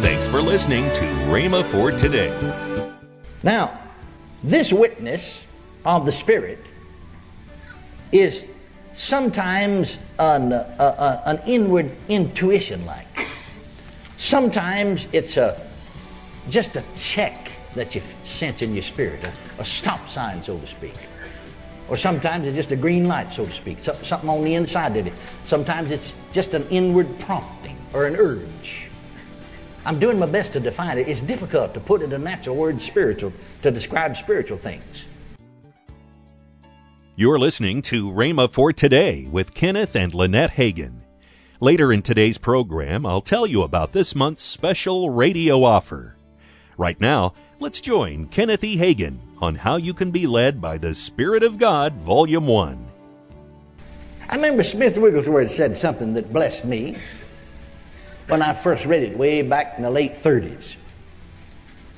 Thanks for listening to Rhema for today. Now, this witness of the Spirit is sometimes an, uh, uh, an inward intuition like. Sometimes it's a, just a check that you sense in your spirit, a, a stop sign, so to speak. Or sometimes it's just a green light, so to speak, something on the inside of it. Sometimes it's just an inward prompting or an urge. I'm doing my best to define it. It's difficult to put it in natural word spiritual to describe spiritual things. You're listening to Rhema for Today with Kenneth and Lynette Hagin. Later in today's program, I'll tell you about this month's special radio offer. Right now, let's join Kenneth E. Hagin on how you can be led by the Spirit of God, Volume 1. I remember Smith Wigglesworth said something that blessed me when I first read it way back in the late 30s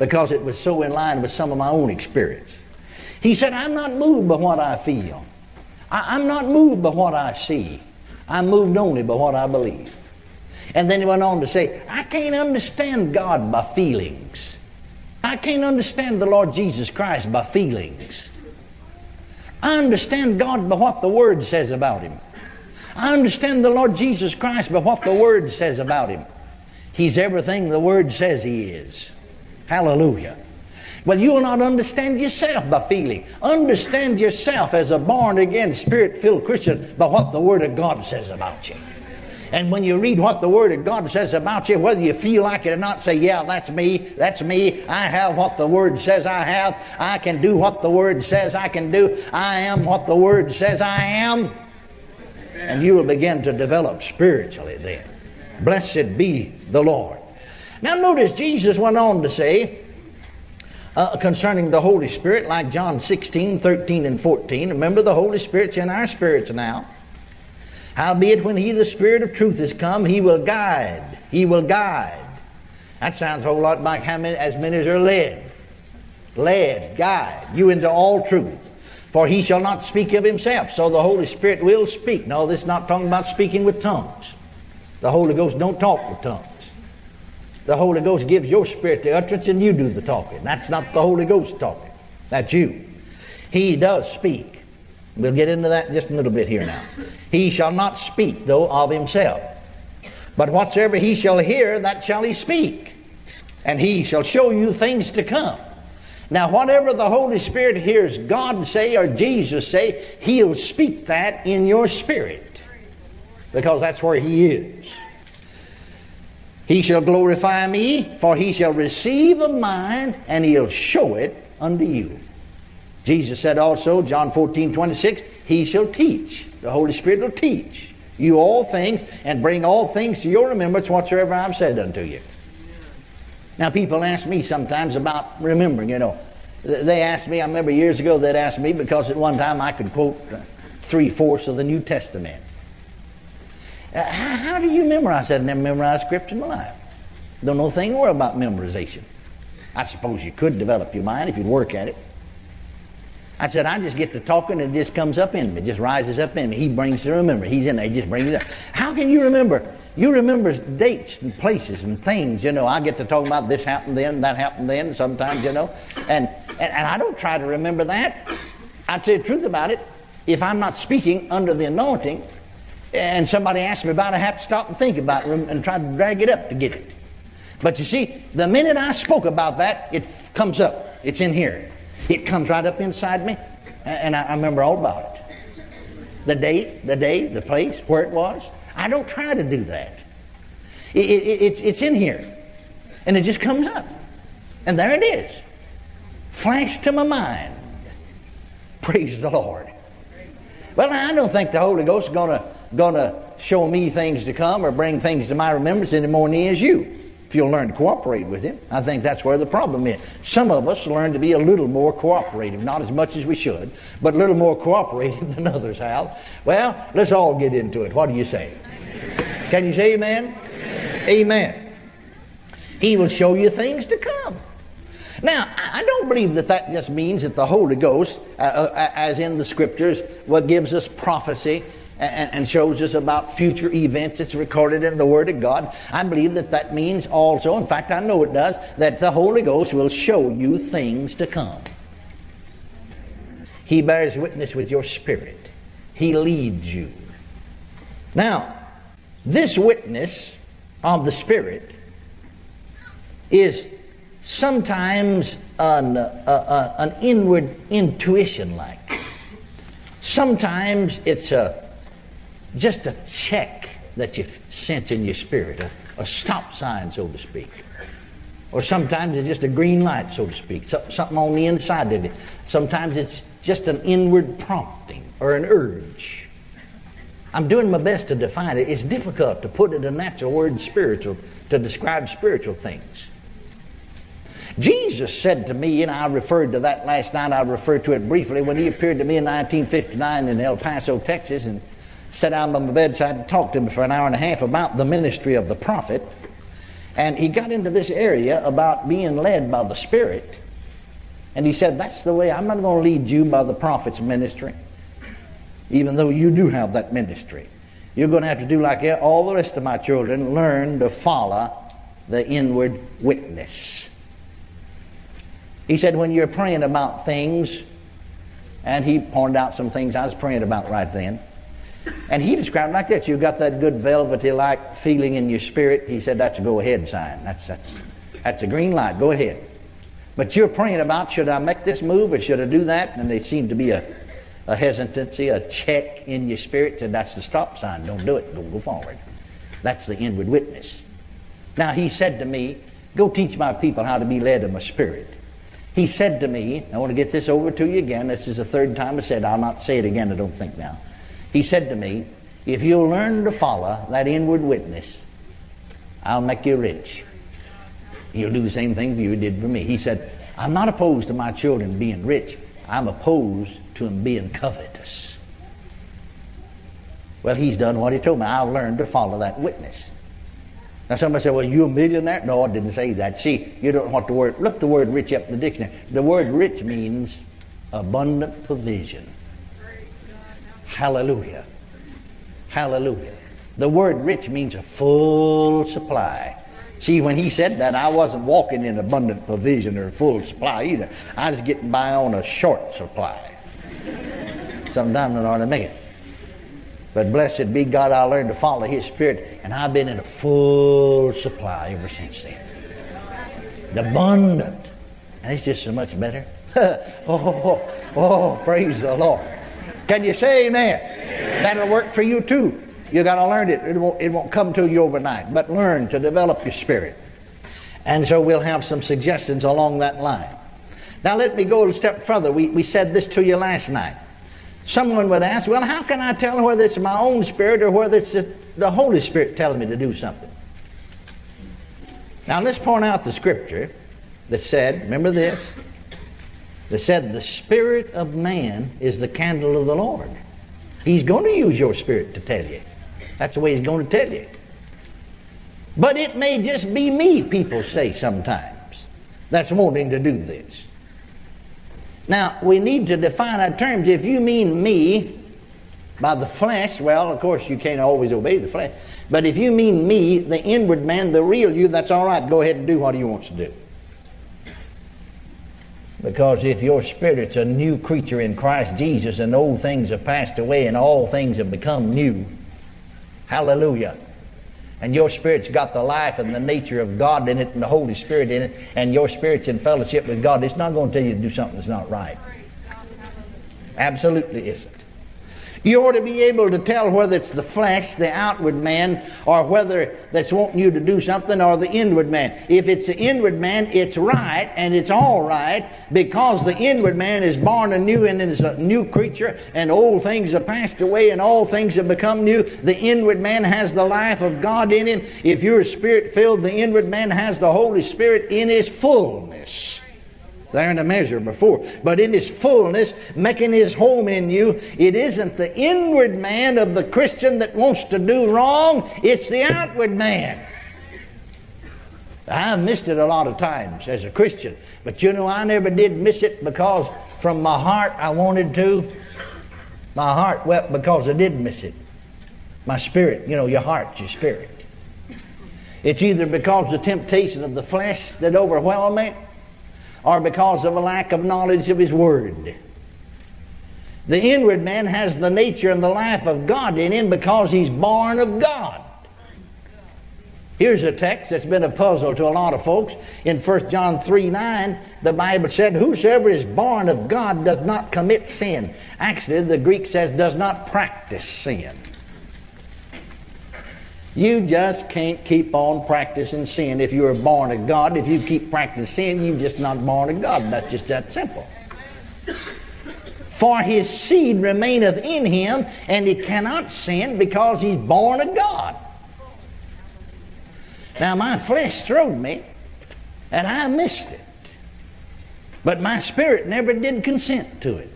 because it was so in line with some of my own experience. He said, I'm not moved by what I feel. I, am not moved by what I see. I'm moved only by what I believe. And then he went on to say, I can't understand God by feelings. I can't understand the Lord Jesus Christ by feelings. I understand God by what the Word says about Him. I understand the Lord Jesus Christ by what the Word says about Him. He's everything the Word says He is. Hallelujah. Well, you will not understand yourself by feeling. Understand yourself as a born again, spirit filled Christian by what the Word of God says about you. And when you read what the Word of God says about you, whether you feel like it or not, say, Yeah, that's me, that's me. I have what the Word says I have. I can do what the Word says I can do. I am what the Word says I am. And you will begin to develop spiritually then. Blessed be the Lord. Now, notice Jesus went on to say, uh, concerning the Holy Spirit, like John 16, 13, and 14. Remember, the Holy Spirit's in our spirits now. Howbeit, when He, the Spirit of truth, is come, He will guide. He will guide. That sounds a whole lot like how many, as many as are led. Led, guide you into all truth. For He shall not speak of Himself. So the Holy Spirit will speak. No, this is not talking about speaking with tongues. The Holy Ghost don't talk with tongues. The Holy Ghost gives your spirit the utterance and you do the talking. That's not the Holy Ghost talking. That's you. He does speak. We'll get into that just a little bit here now. He shall not speak, though, of himself. But whatsoever he shall hear, that shall he speak. And he shall show you things to come. Now, whatever the Holy Spirit hears God say or Jesus say, he'll speak that in your spirit. Because that's where he is. He shall glorify me, for he shall receive of mine, and he'll show it unto you. Jesus said also, John 14, 26, He shall teach. The Holy Spirit will teach you all things and bring all things to your remembrance whatsoever I've said unto you. Now, people ask me sometimes about remembering, you know. They asked me, I remember years ago, they'd ask me because at one time I could quote three fourths of the New Testament. Uh, how, how, do you memorize that? I never memorized scripture in my life. Don't know a thing more about memorization. I suppose you could develop your mind if you'd work at it. I said, I just get to talking and it just comes up in me, just rises up in me. He brings to remember. He's in there, he just brings it up. How can you remember? You remember dates and places and things, you know. I get to talk about this happened then, that happened then, sometimes, you know. And, and, and I don't try to remember that. I tell you the truth about it. If I'm not speaking under the anointing, and somebody asks me about it, I have to stop and think about it and try to drag it up to get it. But you see, the minute I spoke about that, it comes up. It's in here. It comes right up inside me, and I, remember all about it. The date, the day, the place, where it was. I don't try to do that. It, it, it's, it's in here, and it just comes up. And there it is. Flashed to my mind. Praise the Lord. Well, I don't think the Holy Ghost is going to show me things to come or bring things to my remembrance any more than he is you. You'll learn to cooperate with him, I think that's where the problem is. Some of us learn to be a little more cooperative, not as much as we should, but a little more cooperative than others have. Well, let's all get into it. What do you say? Can you say amen? Amen. amen. He will show you things to come. Now, I don't believe that that just means that the Holy Ghost, uh, uh, as in the Scriptures, what gives us prophecy and, and shows us about future events that's recorded in the Word of God, I believe that that means also, in fact, I know it does, that the Holy Ghost will show you things to come. He bears witness with your spirit, He leads you. Now, this witness of the Spirit is sometimes an, uh, an inward intuition like. Sometimes it's a, just a check that you sense in your spirit, a, a stop sign, so to speak. Or sometimes it's just a green light, so to speak, something on the inside of you. Sometimes it's just an inward prompting or an urge. I'm doing my best to define it. It's difficult to put it in natural word spiritual to describe spiritual things. Jesus said to me, and I referred to that last night, I referred to it briefly, when he appeared to me in 1959 in El Paso, Texas, and sat down by my bedside and talked to me for an hour and a half about the ministry of the prophet. And he got into this area about being led by the Spirit. And he said, That's the way, I'm not going to lead you by the prophet's ministry, even though you do have that ministry. You're going to have to do like all the rest of my children learn to follow the inward witness. He said, when you're praying about things, and he pointed out some things I was praying about right then. And he described like that. You've got that good velvety like feeling in your spirit. He said, that's a go ahead sign. That's, that's, that's a green light. Go ahead. But you're praying about, should I make this move or should I do that? And there seemed to be a, a hesitancy, a check in your spirit. Said, that's the stop sign. Don't do it. Go, go forward. That's the inward witness. Now, he said to me, go teach my people how to be led of my spirit. He said to me, I want to get this over to you again. This is the third time I said, I'll not say it again, I don't think now. He said to me, If you'll learn to follow that inward witness, I'll make you rich. You'll do the same thing you did for me. He said, I'm not opposed to my children being rich. I'm opposed to them being covetous. Well, he's done what he told me. I'll learn to follow that witness. Now somebody said, well, you a millionaire? No, I didn't say that. See, you don't want the word, look the word rich up in the dictionary. The word rich means abundant provision. Hallelujah. Hallelujah. The word rich means a full supply. See, when he said that, I wasn't walking in abundant provision or full supply either. I was getting by on a short supply. Sometimes I order to make it. But blessed be God, I learned to follow His Spirit, and I've been in a full supply ever since then. Abundant. And it's just so much better. oh, oh, oh, praise the Lord. Can you say amen? amen? That'll work for you too. You got to learn it. It won't, it won't come to you overnight, but learn to develop your spirit. And so we'll have some suggestions along that line. Now, let me go a step further. We, we said this to you last night. Someone would ask, well, how can I tell whether it's my own spirit or whether it's the Holy Spirit telling me to do something? Now, let's point out the scripture that said, remember this, that said, the spirit of man is the candle of the Lord. He's going to use your spirit to tell you. That's the way he's going to tell you. But it may just be me, people say sometimes, that's wanting to do this. Now, we need to define our terms. If you mean me by the flesh, well, of course, you can't always obey the flesh. But if you mean me, the inward man, the real you, that's all right. Go ahead and do what he wants to do. Because if your spirit's a new creature in Christ Jesus and old things have passed away and all things have become new, hallelujah and your spirit's got the life and the nature of God in it and the Holy Spirit in it, and your spirit's in fellowship with God, it's not going to tell you to do something that's not right. Absolutely isn't. You ought to be able to tell whether it's the flesh, the outward man, or whether that's wanting you to do something, or the inward man. If it's the inward man, it's right and it's all right because the inward man is born anew and is a new creature, and old things have passed away and all things have become new. The inward man has the life of God in him. If you're spirit filled, the inward man has the Holy Spirit in his fullness there in a measure before. But in his fullness, making his home in you, it isn't the inward man of the Christian that wants to do wrong, it's the outward man. I've missed it a lot of times as a Christian, but you know, I never did miss it because from my heart I wanted to. My heart wept because I did miss it. My spirit, you know, your heart, your spirit. It's either because the temptation of the flesh that overwhelmed me or because of a lack of knowledge of His Word. The inward man has the nature and the life of God in him because he's born of God. Here's a text that's been a puzzle to a lot of folks. In 1 John 3 9, the Bible said, Whosoever is born of God does not commit sin. Actually, the Greek says, does not practice sin. You just can't keep on practicing sin if you are born of God. If you keep practicing sin, you're just not born of God. That's just that simple. For his seed remaineth in him, and he cannot sin because he's born of God. Now, my flesh throwed me, and I missed it. But my spirit never did consent to it.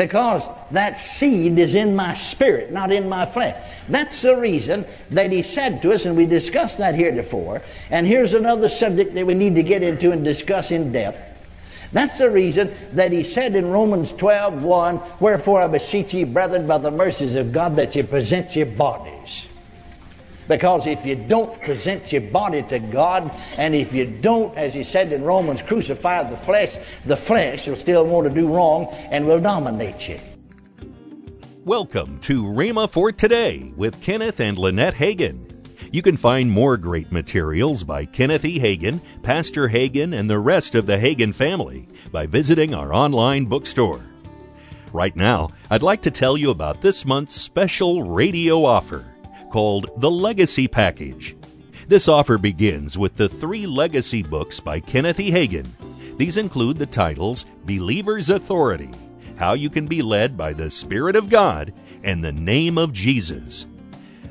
Because that seed is in my spirit, not in my flesh. That's the reason that he said to us, and we discussed that heretofore. And here's another subject that we need to get into and discuss in depth. That's the reason that he said in Romans 12 1, Wherefore I beseech ye, brethren, by the mercies of God, that ye present your bodies. Because if you don't present your body to God, and if you don't, as he said in Romans, crucify the flesh, the flesh will still want to do wrong and will dominate you. Welcome to Rhema for Today with Kenneth and Lynette Hagin. You can find more great materials by Kenneth E. Hagin, Pastor Hagin, and the rest of the Hagin family by visiting our online bookstore. Right now, I'd like to tell you about this month's special radio offer called the Legacy Package. This offer begins with the three legacy books by Kenneth E. Hagin. These include the titles Believer's Authority, How You Can Be Led by the Spirit of God, and The Name of Jesus.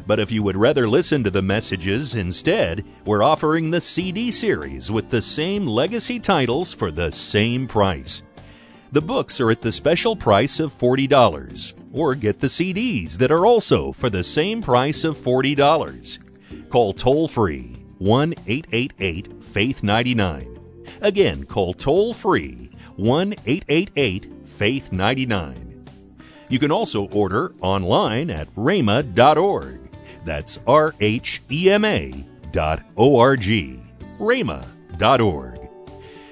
But if you would rather listen to the messages instead, we're offering the CD series with the same legacy titles for the same price. The books are at the special price of $40, or get the CDs that are also for the same price of $40. Call toll free 1 888 Faith 99. Again, call toll free 1 888 Faith 99. You can also order online at rhema.org. That's R H E M A dot O R G. Rhema dot org.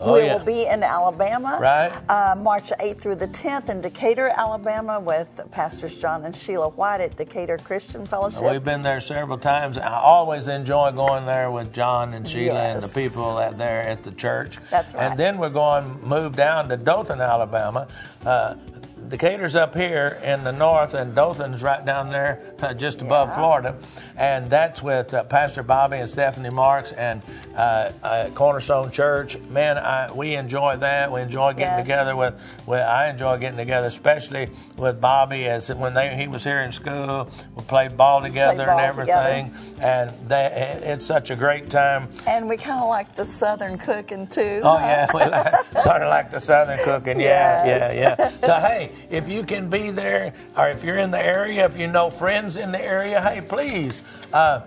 Oh, we yeah. will be in Alabama. Right. Uh, March 8th through the 10th in Decatur, Alabama, with Pastors John and Sheila White at Decatur Christian Fellowship. We've been there several times. I always enjoy going there with John and Sheila and the people out there at the church. That's right. And then we're going move down to Dothan, Alabama. Uh, Decatur's up here in the north, and Dothan's right down there, uh, just above Yeah. Florida. And that's with uh, Pastor Bobby and Stephanie Marks and uh, uh, Cornerstone Church. Man, I, we enjoy that. We enjoy getting Yes. together with, with. I enjoy getting together, especially with Bobby, as when they, he was here in school. We played ball together ball and everything, and they, it's such a great time. And we kind of like the Southern cooking too. Oh yeah, we like, sort of like the Southern cooking. Yeah, Yes. yeah, yeah. So hey, if you can be there, or if you're in the area, if you know friends in the area, hey, please. Uh,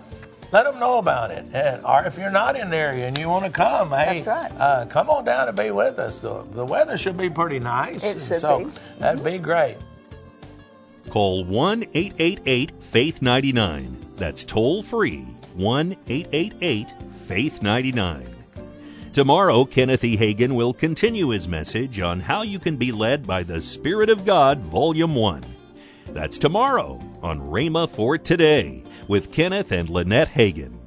let them know about it, and, or if you're not in the area and you want to come, hey, That's right. uh, come on down and be with us. The, the weather should be pretty nice. It should so be. That'd be great. Call 1 888 Faith 99. That's toll free 1 888 Faith 99. Tomorrow, Kenneth E. Hagin will continue his message on how you can be led by the Spirit of God, Volume 1. That's tomorrow on Rhema for Today with Kenneth and Lynette Hagin.